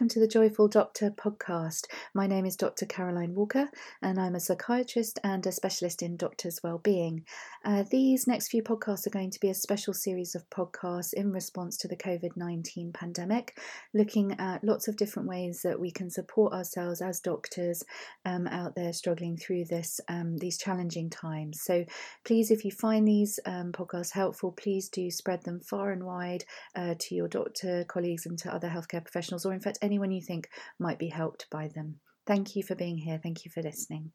welcome to the Joyful Doctor podcast. My name is Dr. Caroline Walker, and I'm a psychiatrist and a specialist in doctors' well-being. Uh, these next few podcasts are going to be a special series of podcasts in response to the COVID 19 pandemic, looking at lots of different ways that we can support ourselves as doctors um, out there struggling through this um, these challenging times. So, please, if you find these um, podcasts helpful, please do spread them far and wide uh, to your doctor colleagues and to other healthcare professionals, or in fact, anyone you think might be helped by them. Thank you for being here. Thank you for listening.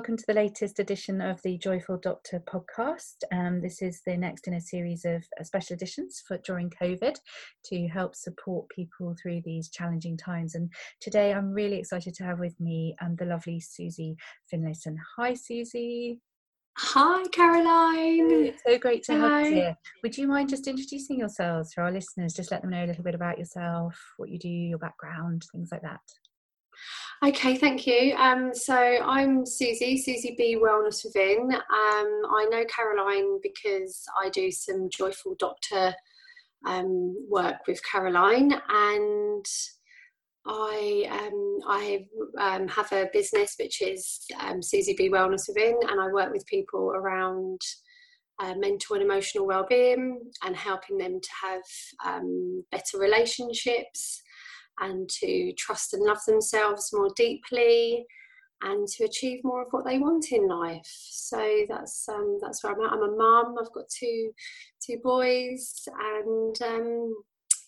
Welcome to the latest edition of the Joyful Doctor podcast. Um, this is the next in a series of uh, special editions for during COVID to help support people through these challenging times. And today I'm really excited to have with me um, the lovely Suzie Finlayson. Hi, Suzie. Hi, Caroline. It's so great to have you here. Would you mind just introducing yourselves for our listeners? Just let them know a little bit about yourself, what you do, your background, things like that. Okay, thank you. Um, so I'm Suzie, Suzie B Wellness Within. Um, I know Caroline because I do some Joyful Doctor um, work with Caroline, and I um, I um, have a business which is um, Suzie B Wellness Within, and I work with people around uh, mental and emotional well-being and helping them to have better relationships and to trust and love themselves more deeply and to achieve more of what they want in life. So that's um, that's where I'm at. I'm a mum. I've got two two boys, and um,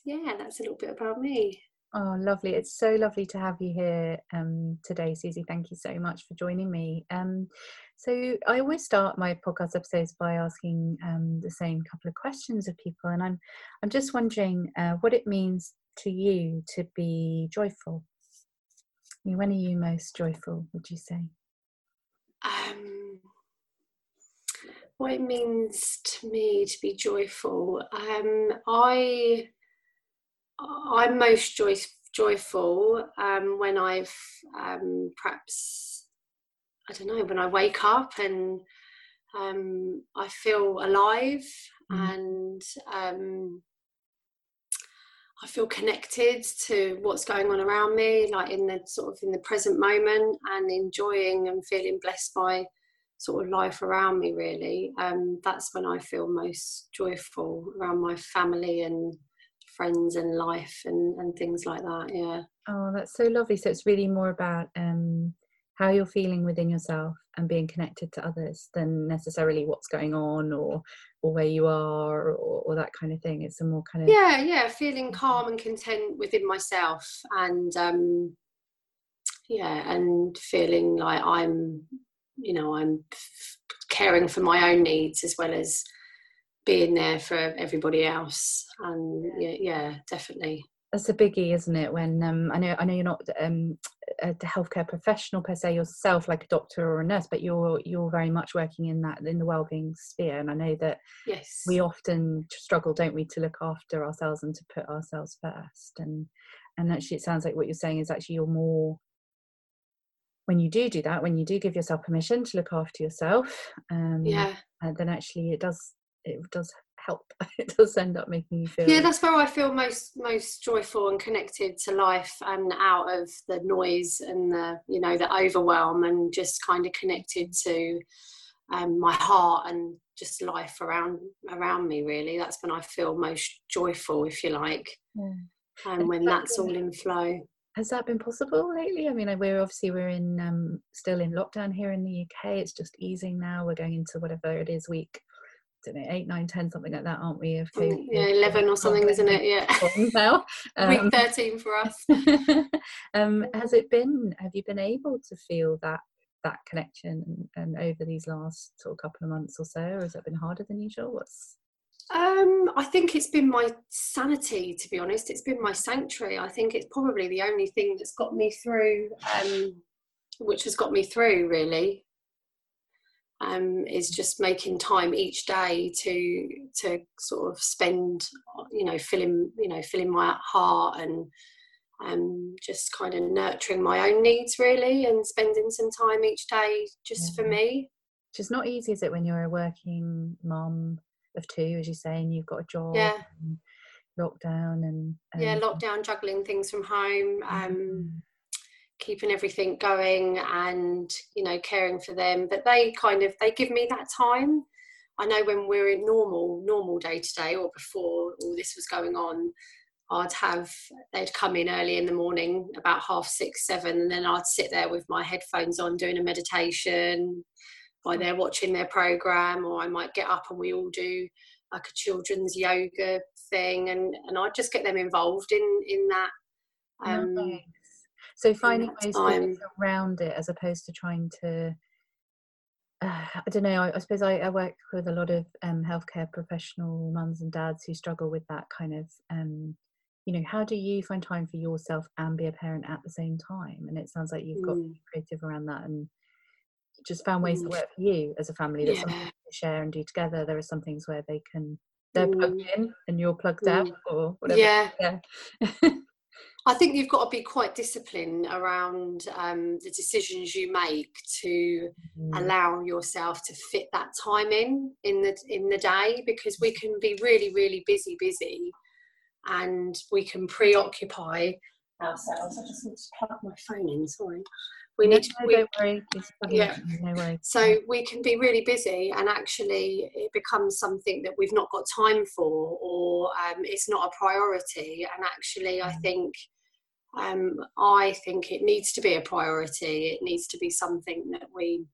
yeah, that's a little bit about me. Oh, lovely! It's so lovely to have you here um, today, Suzie. Thank you so much for joining me. Um, so I always start my podcast episodes by asking um, the same couple of questions of people, and I'm I'm just wondering uh, what it means to you to be joyful? when are you most joyful, would you say? Um, what it means to me to be joyful, um, I I'm most joy, joyful um, when I've um, perhaps I don't know when I wake up and um, I feel alive mm. and um, I feel connected to what's going on around me, like in the sort of in the present moment, and enjoying and feeling blessed by sort of life around me. Really, um, that's when I feel most joyful around my family and friends and life and and things like that. Yeah. Oh, that's so lovely. So it's really more about um, how you're feeling within yourself and being connected to others than necessarily what's going on or or where you are or, or, that kind of thing it's a more kind of yeah yeah feeling calm and content within myself and um yeah and feeling like i'm you know i'm caring for my own needs as well as being there for everybody else and yeah, yeah definitely. That's a biggie isn't it when um i know i know you're not um a healthcare professional per se yourself like a doctor or a nurse but you're you're very much working in that in the well-being sphere and i know that yes. we often struggle don't we to look after ourselves and to put ourselves first and and actually it sounds like what you're saying is actually you're more when you do do that when you do give yourself permission to look after yourself um yeah. then actually it does it does help. It does end up making you feel yeah that's where i feel most most joyful and connected to life and out of the noise and the you know the overwhelm and just kind of connected to um, my heart and just life around around me really. That's when i feel most joyful if you like yeah. and when that's all in flow. has that been possible lately? I mean we're obviously we're in um, still in lockdown here in the uk it's just easing now. We're going into whatever it is week don't know, eight, nine, ten, something like that, aren't we? Of mm, yeah, eleven or something, isn't it? Yeah. Now, um, week thirteen for us. um, has it been? Have you been able to feel that that connection and, and, over these last sort of couple of months or so, or has it been harder than usual? What's um, I think it's been my sanity, to be honest. It's been my sanctuary. I think it's probably the only thing that's got me through, um, which has got me through, really um, is just making time each day to to sort of spend you know filling you know filling my heart and um, just kind of nurturing my own needs really and spending some time each day just yeah. for me. Which is not easy, is it, when you're a working mom of two, as you say, and you've got a job? Yeah. lockdown and, and, yeah lockdown juggling things from home um mm. Keeping everything going and you know caring for them. But they kind of they give me that time. I know when we're in normal normal day to day or before all this was going on I'd have they'd come in early in the morning about half six seven and then I'd sit there with my headphones on doing a meditation. While they're watching their program or I might get up and we all do like a children's yoga thing and and I'd just get them involved in in that. Um. So finding ways around it as opposed to trying to uh, I don't know. I, I suppose I, I, work with a lot of um, healthcare professional mums and dads who struggle with that kind of um, you know how do you find time for yourself and be a parent at the same time and it sounds like you've got mm. creative around that and just found ways mm. that work for you as a family that yeah. to share and do together there are some things where they can they're mm. plugged in and you're plugged mm. out or whatever yeah, yeah. I think you've got to be quite disciplined around um, the decisions you make to mm. allow yourself to fit that time in in the in the day because we can be really really busy busy and we can preoccupy ourselves. I just need to plug my phone in, sorry. We need no, to, we, don't worry. yeah. No worry. So we can be really busy, and actually, it becomes something that we've not got time for, or um, it's not a priority. And actually, I think, um, I think it needs to be a priority. It needs to be something that we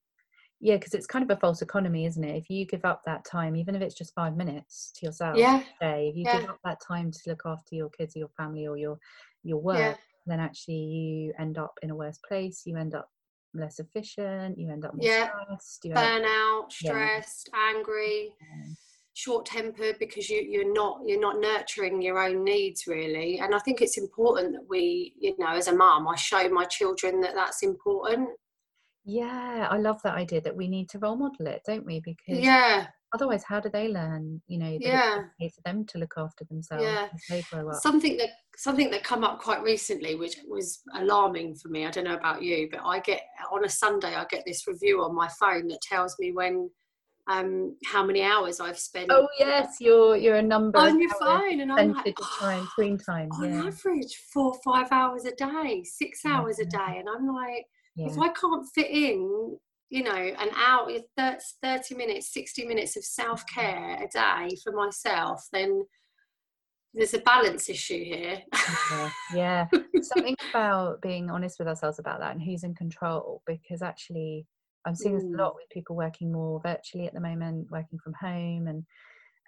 yeah because it's kind of a false economy isn't it if you give up that time even if it's just five minutes to yourself yeah day if you yeah. give up that time to look after your kids or your family or your your work yeah. then actually you end up in a worse place you end up less efficient you end up more yeah. stressed you burnout up, stressed yeah. angry short tempered because you you're not you're not nurturing your own needs really and i think it's important that we you know as a mum i show my children that that's important yeah, I love that idea that we need to role model it, don't we? Because yeah, otherwise, how do they learn? You know, yeah, for them to look after themselves yeah. they grow up. Something that something that come up quite recently, which was alarming for me. I don't know about you, but I get on a Sunday, I get this review on my phone that tells me when um, how many hours I've spent. Oh yes, you're you're a number on your phone, and I'm like, oh, time, screen time. On yeah. average, four five hours a day, six hours yeah. a day, and I'm like, yeah. if I can't fit in, you know, an hour, 30 minutes, 60 minutes of self care a day for myself, then there's a balance issue here. yeah, yeah. something about being honest with ourselves about that and who's in control because actually I'm seeing this a mm. lot with people working more virtually at the moment, working from home and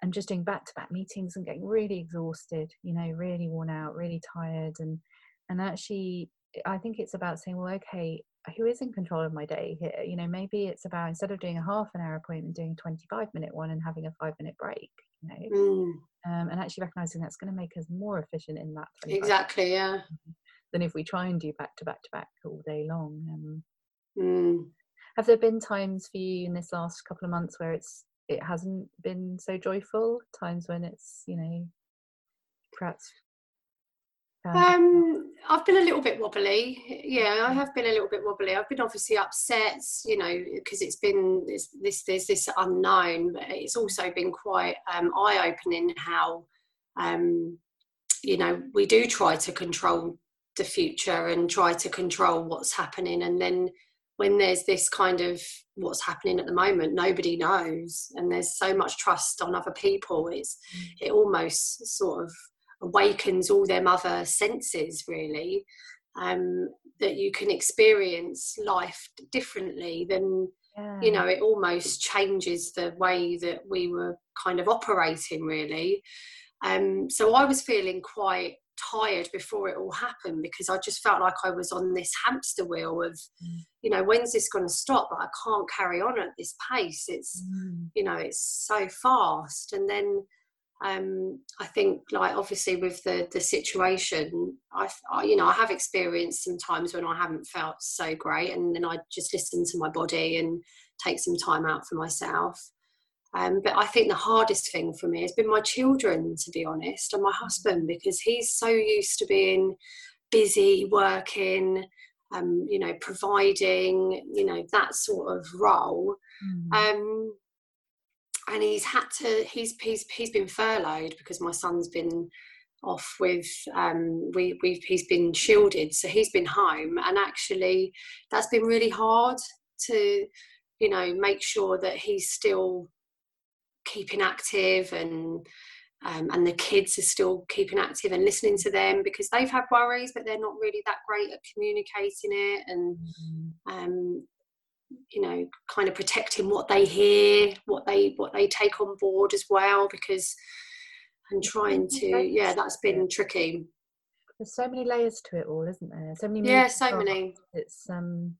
and just doing back to back meetings and getting really exhausted, you know, really worn out, really tired and and actually I think it's about saying, well, okay, who is in control of my day here? You know maybe it's about instead of doing a half an hour appointment doing a 25 minute one and having a five minute break you know? Mm. um, and actually recognizing that's going to make us more efficient in that exactly yeah. than if we try and do back to back to back all day long um, mm. have there been times for you in this last couple of months where it's it hasn't been so joyful? Times when it's you know perhaps um, I've been a little bit wobbly. Yeah, I have been a little bit wobbly. I've been obviously upset, you know, because it's been this, this, there's this unknown, but it's also been quite um, eye-opening how, um, you know, we do try to control the future and try to control what's happening, and then when there's this kind of what's happening at the moment, nobody knows, and there's so much trust on other people. It's mm. it almost sort of awakens all them other senses really um, that you can experience life differently than yeah. you know it almost changes the way that we were kind of operating really um, so i was feeling quite tired before it all happened because i just felt like i was on this hamster wheel of mm. you know when's this going to stop i can't carry on at this pace it's mm. you know it's so fast and then um, I think like obviously with the the situation I, I, you know I have experienced some times when I haven't felt so great and then I just listen to my body and take some time out for myself um, but I think the hardest thing for me has been my children to be honest and my husband because he's so used to being busy working um, you know providing you know that sort of role mm. um, and he's had to he's he's he's been furloughed because my son's been off with um, we we've he's been shielded so he's been home and actually that's been really hard to you know make sure that he's still keeping active and um, and the kids are still keeping active and listening to them because they've had worries but they're not really that great at communicating it and mm-hmm. um, you know kind of protecting what they hear what they what they take on board as well because and trying to yeah that's been tricky. There's so many layers to it all isn't there? So many yeah so many. it's um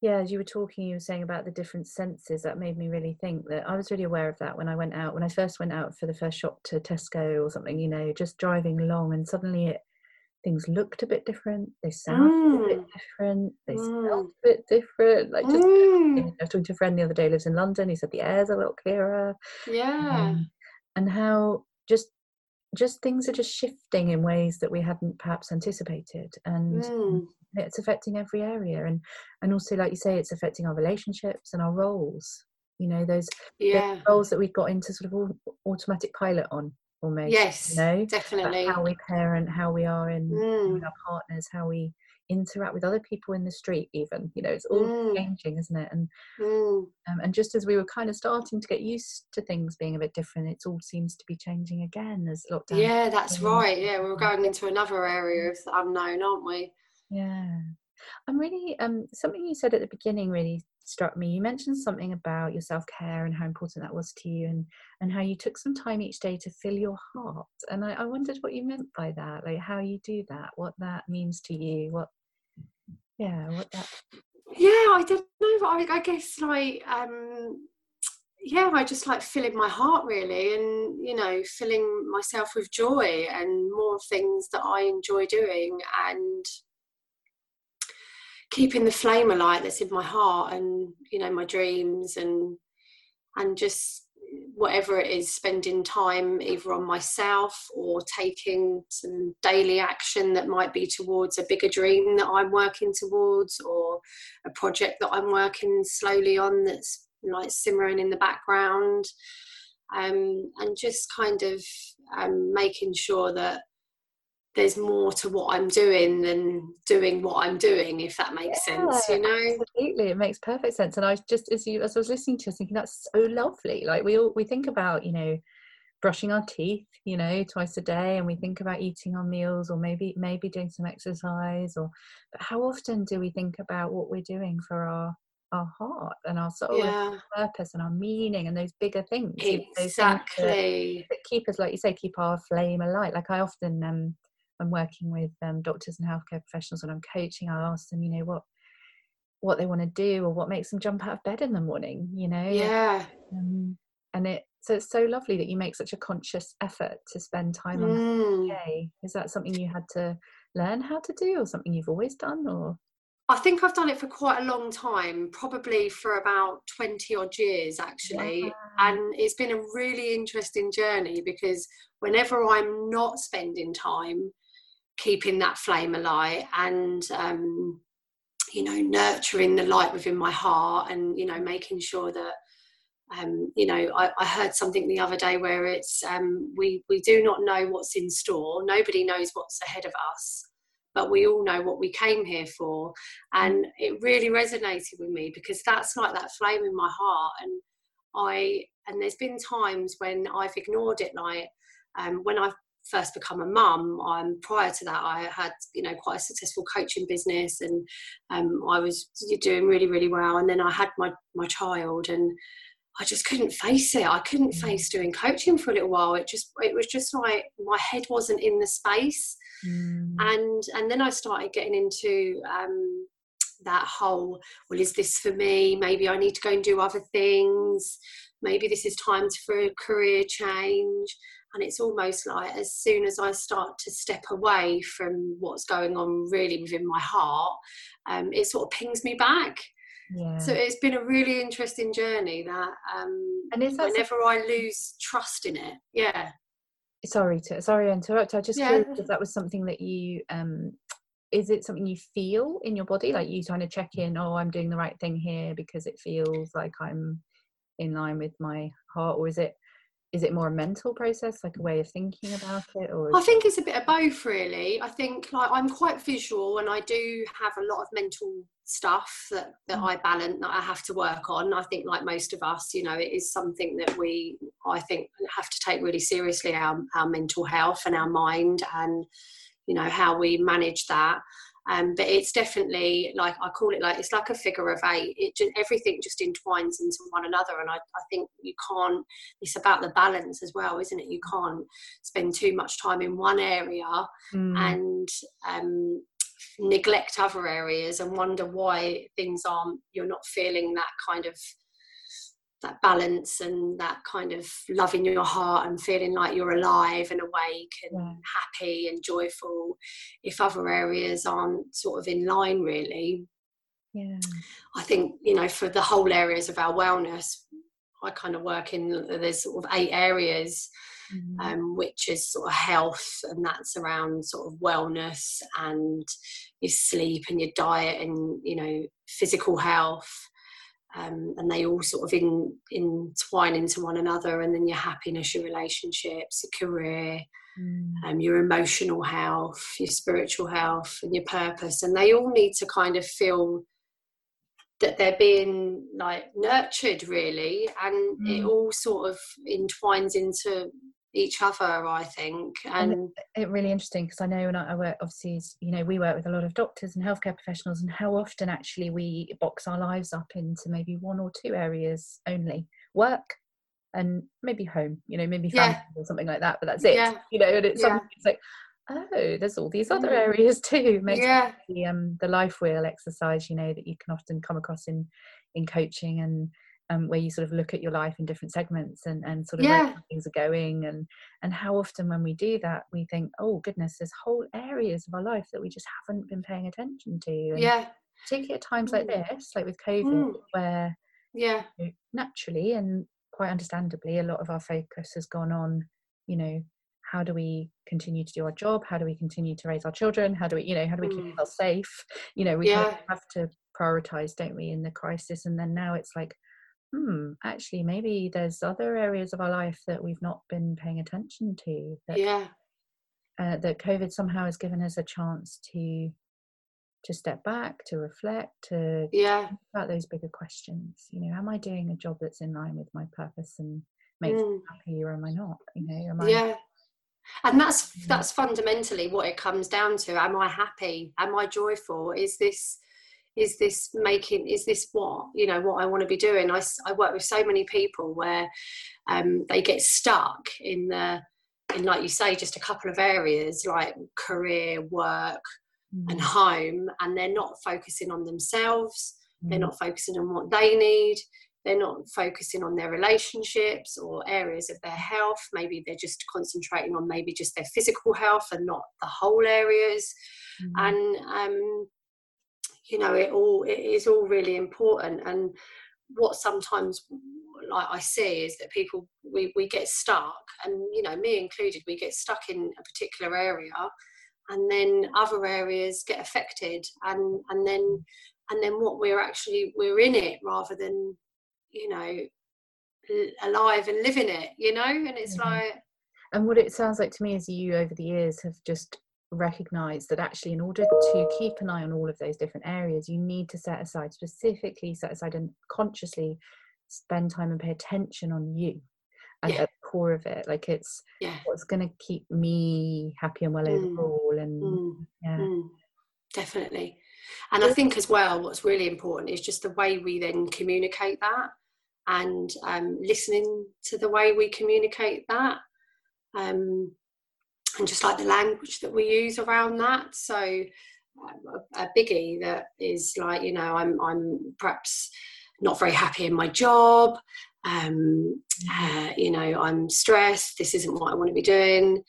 yeah as you were talking you were saying about the different senses that made me really think that i was really aware of that when i went out when i first went out for the first shop to tesco or something you know just driving along and suddenly it things looked a bit different they sounded mm. a bit mm. different they mm. smelled a bit different like just mm. i was talking to a friend the other day lives in london he said the air's a little clearer yeah um, and how just just things are just shifting in ways that we hadn't perhaps anticipated and mm. it's affecting every area and and also like you say it's affecting our relationships and our roles you know those, yeah. those roles that we've got into sort of automatic pilot on almost yes you know definitely how we parent how we are in, mm. our partners how we interact with other people in the street even you know it's all mm. changing isn't it and mm. um, and just as we were kind of starting to get used to things being a bit different it all seems to be changing again as lockdown yeah that's right yeah we're going into another area of the unknown aren't we yeah i'm really um something you said at the beginning really struck me. You mentioned something about your self-care and how important that was to you and and how you took some time each day to fill your heart and I, I wondered what you meant by that like how you do that what that means to you what yeah what that yeah i don't know I, I guess like um yeah i just like filling my heart really and you know filling myself with joy and more things that i enjoy doing and keeping the flame alight that's in my heart and you know my dreams and and just whatever it is spending time either on myself or taking some daily action that might be towards a bigger dream that I'm working towards or a project that I'm working slowly on that's like simmering in the background. Um, and just kind of um, making sure that there's more to what I'm doing than doing what I'm doing, if that makes yeah, sense, you know? Absolutely, it makes perfect sense. And I just as you as I was listening to you, I was thinking that's so lovely. Like we all we think about, you know, brushing our teeth, you know, twice a day, and we think about eating our meals or maybe maybe doing some exercise or but how often do we think about what we're doing for our our heart and our soul yeah. and our purpose and our meaning and those bigger things exactly things that, that keep us like you say keep our flame alight like i often um I'm working with um, doctors and healthcare professionals and I'm coaching, I ask them, you know, what what they want to do or what makes them jump out of bed in the morning, you know? Yeah. Um, and it so it's so lovely that you make such a conscious effort to spend time on mm. that day. Is that something you had to learn how to do or something you've always done or I think I've done it for quite a long time, probably for about 20 odd years actually. And it's been a really interesting journey because whenever I'm not spending time keeping that flame alight and um, you know nurturing the light within my heart and you know making sure that um, you know I, I, heard something the other day where it's um, we we do not know what's in store. Nobody knows what's ahead of us but we all know what we came here for. And it really resonated with me because that's like that flame in my heart. And i and there's been times when i've ignored it like um, when i've first become a mum, um, prior to that, I had you know quite a successful coaching business, and um, I was doing really really well. And then I had my my child, and I just couldn't face it. I couldn't mm. face doing coaching for a little while. It just it was just like my head wasn't in the space, mm. and and then I started getting into. Um, that whole well is this for me maybe i need to go and do other things maybe this is time for a career change and it's almost like as soon as I start to step away from what's going on really within my heart, um, it sort of pings me back. Yeah. So it's been a really interesting journey that, um, and is that whenever I lose trust in it, yeah. sorry to sorry to interrupt. I just yeah. if that was something that you um is it something you feel in your body like you kind of check in oh i'm doing the right thing here because it feels like i'm in line with my heart or is it is it more a mental process like a way of thinking about it or i think it's a bit of both really. I think like i'm quite visual and i do have a lot of mental stuff that, that mm. i balance that i have to work on. I think like most of us you know it is something that we i think have to take really seriously our, our mental health and our mind and you know how we manage that um, but it's definitely like I call it like it's like a figure of eight. It just everything just entwines into one another, and I, I think you can't. It's about the balance as well, isn't it? You can't spend too much time in one area mm. and um, neglect other areas and wonder why things aren't. You're not feeling that kind of that balance and that kind of love in your heart and feeling like you're alive and awake and yeah. happy and joyful if other areas aren't sort of in line really yeah i think you know for the whole areas of our wellness i kind of work in there's sort of eight areas mm-hmm. um, which is sort of health and that's around sort of wellness and your sleep and your diet and you know physical health um, and they all sort of in, entwine into one another and then your happiness your relationships your career mm. um, your emotional health your spiritual health and your purpose and they all need to kind of feel that they're being like nurtured really and mm. it all sort of entwines into each other i think and, and it, really interesting because i know when I, I work obviously you know we work with a lot of doctors and healthcare professionals and how often actually we box our lives up into maybe one or two areas only work and maybe home you know maybe family yeah. or something like that but that's it yeah. you know and it's, yeah. it's like oh there's all these other mm. areas too maybe yeah. the um the life wheel exercise you know that you can often come across in in coaching and um, where you sort of look at your life in different segments and, and sort of yeah. things are going and and how often when we do that we think oh goodness there's whole areas of our life that we just haven't been paying attention to and yeah particularly at times mm. like this like with covid mm. where yeah you know, naturally and quite understandably a lot of our focus has gone on you know how do we continue to do our job how do we continue to raise our children how do we you know how do we keep mm. safe you know we yeah. have to prioritize don't we in the crisis and then now it's like hmm, actually, maybe there's other areas of our life that we've not been paying attention to. That, yeah. Uh, that COVID somehow has given us a chance to to step back, to reflect, to yeah about those bigger questions. You know, am I doing a job that's in line with my purpose and makes mm. me happy, or am I not? You know, am I? Yeah. And that's that's fundamentally what it comes down to. Am I happy? Am I joyful? Is this is this making is this what you know what i want to be doing i, I work with so many people where um, they get stuck in the in like you say just a couple of areas like career work mm. and home and they're not focusing on themselves mm. they're not focusing on what they need they're not focusing on their relationships or areas of their health maybe they're just concentrating on maybe just their physical health and not the whole areas mm. and um, you know it all it is all really important and what sometimes like I see is that people we, we get stuck and you know me included we get stuck in a particular area and then other areas get affected and and then and then what we're actually we're in it rather than you know alive and living it you know and it's mm-hmm. like and what it sounds like to me is you over the years have just recognize that actually in order to keep an eye on all of those different areas you need to set aside specifically set aside and consciously spend time and pay attention on you at yeah. the core of it like it's yeah. what's going to keep me happy and well mm. overall and mm. yeah mm. definitely and i think as well what's really important is just the way we then communicate that and um, listening to the way we communicate that um, and just like the language that we use around that. So a, a biggie that is like you know I'm I'm perhaps not very happy in my job. Um, uh, you know I'm stressed. This isn't what I want to be doing.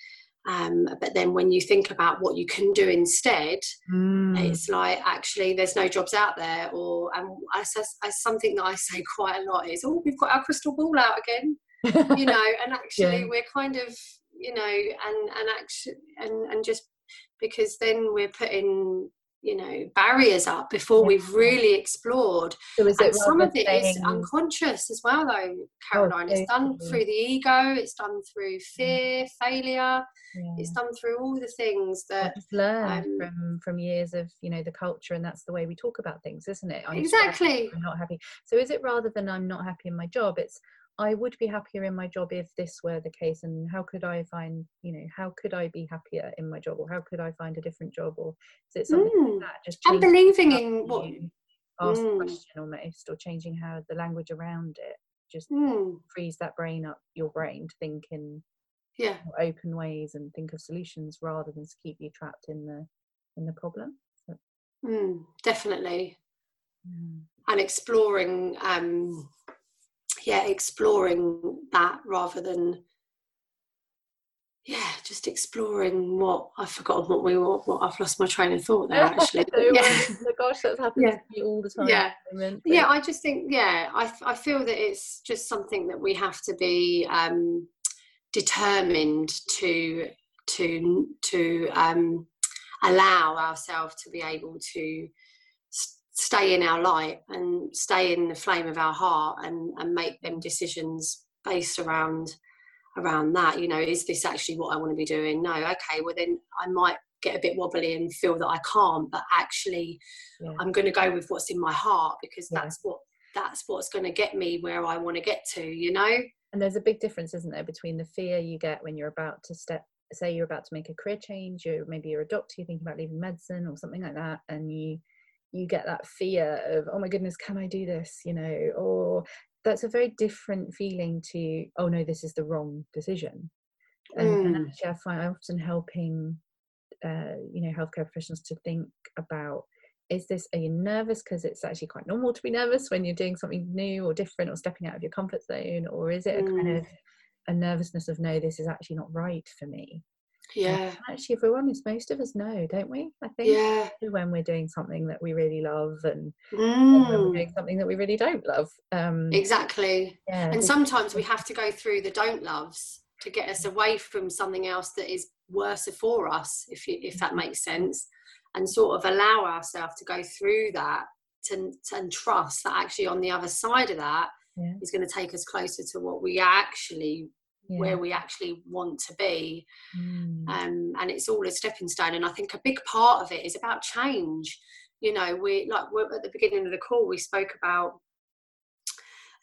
Um, but then when you think about what you can do instead, mm. it's like actually there's no jobs out there. Or and as, as something that I say quite a lot is, oh, we've got our crystal ball out again. you know, and actually yeah. we're kind of you know and and actually and and just because then we're putting you know barriers up before yeah. we've really explored. So and some of it saying... is unconscious as well though caroline. Oh, it's done through the ego it's done through fear failure yeah. it's done through all the things that just learned um, from from years of you know the culture and that's the way we talk about things isn't it? I'm exactly. i'm not happy so is it rather than i'm not happy in my job it's I would be happier in my job if this were the case. And how could I find, you know, how could I be happier in my job, or how could I find a different job, or is it something mm. like that? Just and believing in what ask mm. the question almost, or changing how the language around it just mm. frees that brain up, your brain to think in yeah open ways and think of solutions rather than to keep you trapped in the in the problem. So. Mm, definitely. Mm. And exploring um yeah exploring that rather than yeah just exploring what i've forgotten what we were what i've lost my train of thought there actually yeah. oh gosh that's happening yeah. to me all the time yeah moment, yeah i just think yeah I, I feel that it's just something that we have to be um determined to to to um allow ourselves to be able to stay in our light and stay in the flame of our heart and, and make them decisions based around around that you know is this actually what i want to be doing no okay well then i might get a bit wobbly and feel that i can't but actually yeah. i'm going to go with what's in my heart because yeah. that's what that's what's going to get me where i want to get to you know and there's a big difference isn't there between the fear you get when you're about to step say you're about to make a career change or maybe you're a doctor you're thinking about leaving medicine or something like that and you you get that fear of oh my goodness can i do this you know or that's a very different feeling to oh no this is the wrong decision and, mm. and actually i find i'm often helping uh, you know healthcare professionals to think about is this are you nervous because it's actually quite normal to be nervous when you're doing something new or different or stepping out of your comfort zone or is it a mm. kind of a nervousness of no this is actually not right for me yeah actually if we're honest most of us know don't we i think yeah when we're doing something that we really love and, mm. when we're doing something that we really don't love um exactly yeah, and sometimes we have to go through the don't loves to get us away from something else that is worse for us if you, if that mm-hmm. makes sense and sort of allow ourselves to go through that to, to, and trust that actually on the other side of that yeah. is going to take us closer to what we actually yeah. where we actually want to be. Mm. Um, and it's all a stepping stone. And I think a big part of it is about change. You know, we like at the beginning of the call, we spoke about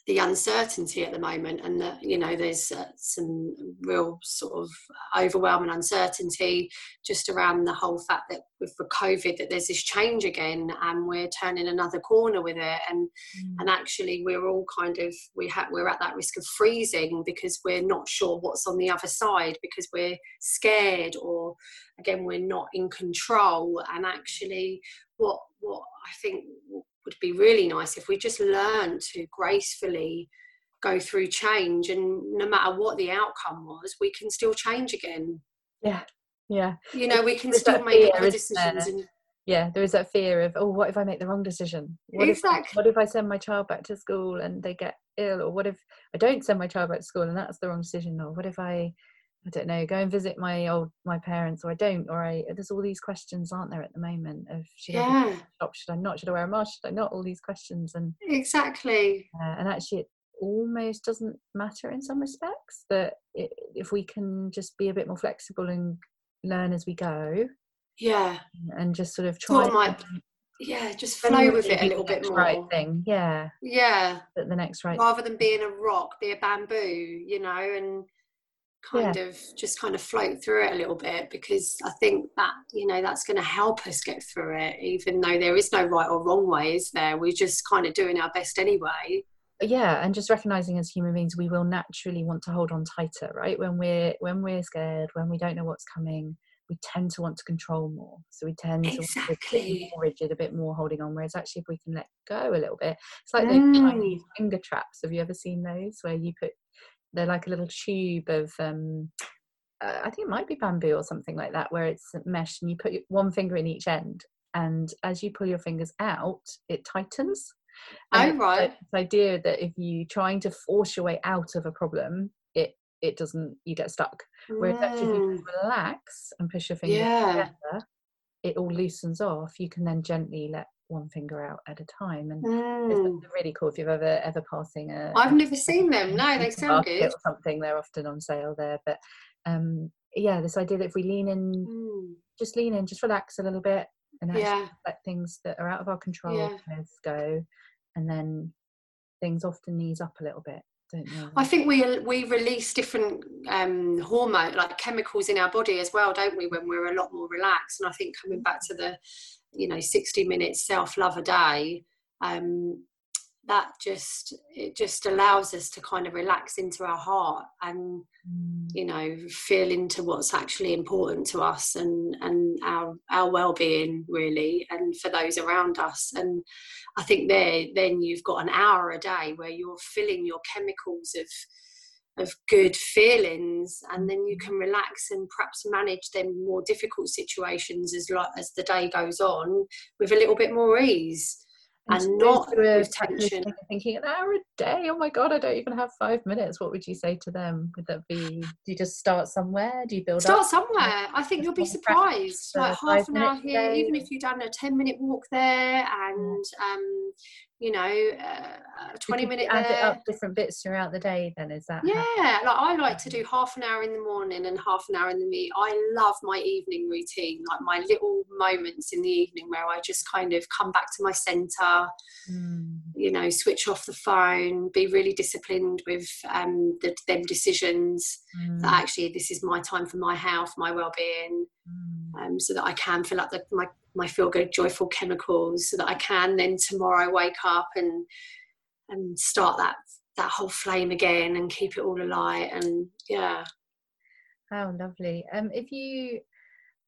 the uncertainty at the moment and that you know there's uh, some real sort of overwhelming uncertainty just around the whole fact that with the covid that there's this change again and we're turning another corner with it and mm. and actually we're all kind of we have we're at that risk of freezing because we're not sure what's on the other side because we're scared or again we're not in control and actually what what i think would be really nice if we just learn to gracefully go through change and no matter what the outcome was we can still change again. Yeah yeah. You know we can There's still make other decisions and yeah there is that fear of oh what if i make the wrong decision? What exactly. if what if i send my child back to school and they get ill? Or what if i don't send my child back to school and that's the wrong decision? Or what if i I don't know, go and visit my old my parents, or I don't, or I. There's all these questions, aren't there, at the moment? Of should yeah. I shop? Should I not? Should I wear a mask? Should I not? All these questions, and exactly. Uh, and actually, it almost doesn't matter in some respects. That it, if we can just be a bit more flexible and learn as we go, yeah, and just sort of try. my, yeah, just flow with it a little bit more. Right thing, yeah, yeah. But the next right. Rather than being a rock, be a bamboo, you know, and kind yeah. of just kind of float through it a little bit because I think that you know that's going to help us get through it even though there is no right or wrong way is there we're just kind of doing our best anyway yeah and just recognizing as human beings we will naturally want to hold on tighter right when we're when we're scared when we don't know what's coming we tend to want to control more so we tend exactly. to be more rigid a bit more holding on whereas actually if we can let go a little bit it's like mm. those Chinese finger traps have you ever seen those where you put they're like a little tube of um, uh, I think it might be bamboo or something like that, where it's mesh and you put one finger in each end, and as you pull your fingers out, it tightens. And oh right. This idea that if you're trying to force your way out of a problem, it it doesn't you get stuck whereas actually if you mm. relax and push your finger yeah. together it all loosens off you can then gently let one finger out at a time and mm. it's really cool if you've ever ever passing a i've never seen them no they sound good or something they're often on sale there but um yeah this idea that if we lean in mm. just lean in just relax a little bit and actually yeah. let things that are out of our control yeah. go and then things often ease up a little bit I think we we release different um, hormone like chemicals in our body as well, don't we? When we're a lot more relaxed, and I think coming back to the, you know, sixty minutes self love a day, um, that just it just allows us to kind of relax into our heart and mm. you know feel into what's actually important to us and and our our well-being really and for those around us and i think there then you've got an hour a day where you're filling your chemicals of of good feelings and then you can relax and perhaps manage them more difficult situations as like as the day goes on with a little bit more ease and, not with tension. Thinking an hour a day. Oh my god, I don't even have five minutes. What would you say to them? Would that be? Do you just start somewhere? Do you build start up? somewhere? I think you'll be surprised. Like half an hour here, even if you've done a ten minute walk there, and um, you know, uh, 20 minutes. Add there. it up different bits throughout the day, then is that? Yeah, like I like to do half an hour in the morning and half an hour in the meet. I love my evening routine, like my little moments in the evening where I just kind of come back to my center, mm. you know, switch off the phone, be really disciplined with um, the, them decisions mm. that actually this is my time for my health, my well being, mm. um, so that I can fill up the, my my feel good joyful chemicals so that I can then tomorrow wake up and and start that that whole flame again and keep it all alight and yeah how lovely um if you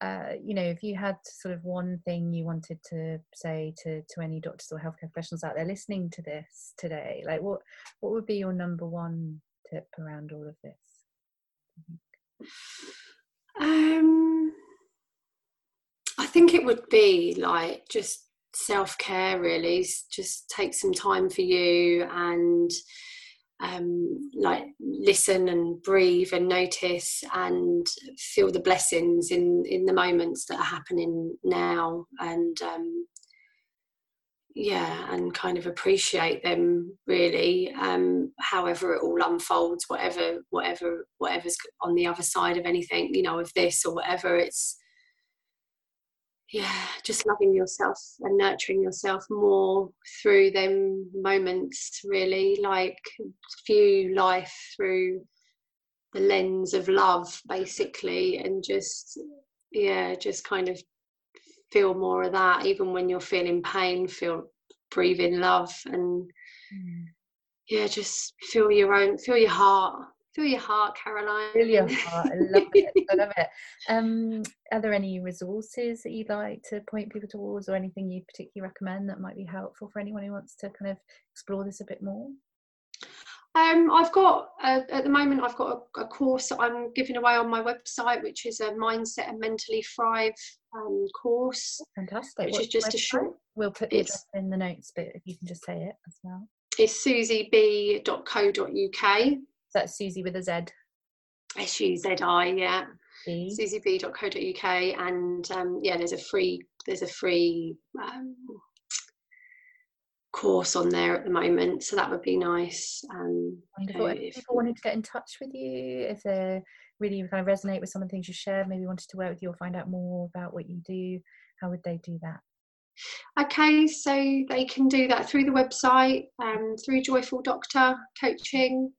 uh, you know, if you had sort of one thing you wanted to say to to any doctors or healthcare professionals out there listening to this today, like what what would be your number one tip around all of this? Um, think it would be like just self care, really. Just take some time for you and um, like listen and breathe and notice and feel the blessings in in the moments that are happening now and um, yeah and kind of appreciate them really um, however it all unfolds whatever whatever whatever's on the other side of anything you know of this or whatever it's yeah, just loving yourself and nurturing yourself more through them moments, really, like view life through the lens of love, basically, and just, yeah, just kind of feel more of that. Even when you're feeling pain, feel breathe in love and, mm. yeah, just feel your own, feel your heart Feel your heart, Caroline. Feel your heart. I love it. I love it. Um, are there any resources that you'd like to point people towards, or anything you'd particularly recommend that might be helpful for anyone who wants to kind of explore this a bit more? Um, I've got uh, at the moment I've got a, a, course that I'm giving away on my website, which is a mindset and mentally thrive um, course. Fantastic! Which What's is just a short. We'll put it in the notes, but if you can just say it as well. It's suzieb.co.uk that's Suzie with a Z. S U Z I, yeah. suzieb.co.uk and um, yeah, there's a free there's a free um, course on there at the moment, so that would be nice. Um, Wonderful. if people wanted to get in touch with you, if they really kind of resonate with some of the things you shared, maybe wanted to work with you or find out more about what you do, how would they do that? Okay, so they can do that through the website, um, through Joyful Doctor Coaching,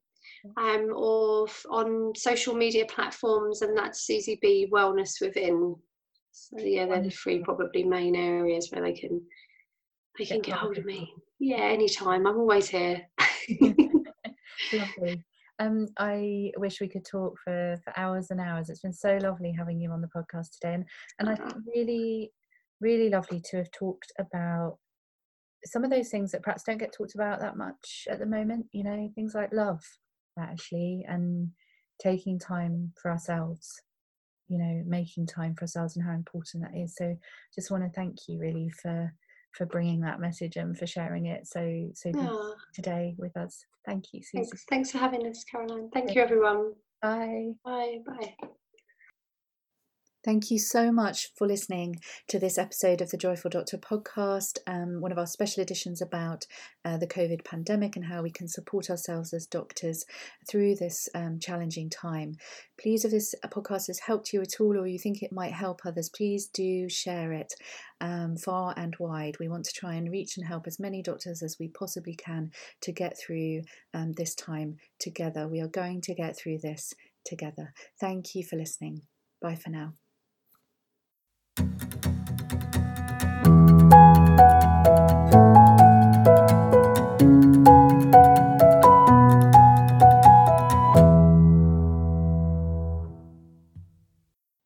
um, or on social media platforms, and that's Suzie B Wellness Within. So yeah, they're the three probably main areas where they can they can get hold of me. Yeah, anytime. I'm always here. lovely. Um, I wish we could talk for, for hours and hours. It's been so lovely having you on the podcast today, and and I think uh-huh. really, really lovely to have talked about some of those things that perhaps don't get talked about that much at the moment. You know, things like love actually and taking time for ourselves you know making time for ourselves and how important that is so just want to thank you really for for bringing that message and for sharing it so so today with us thank you Suzie. Thanks, thanks for having us caroline thank you everyone Bye. Bye. Bye. Thank you so much for listening to this episode of the Joyful Doctor podcast, um, one of our special editions about uh, the COVID pandemic and how we can support ourselves as doctors through this um, challenging time. Please, if this podcast has helped you at all or you think it might help others, please do share it um, far and wide. We want to try and reach and help as many doctors as we possibly can to get through um, this time together. We are going to get through this together. Thank you for listening. Bye for now.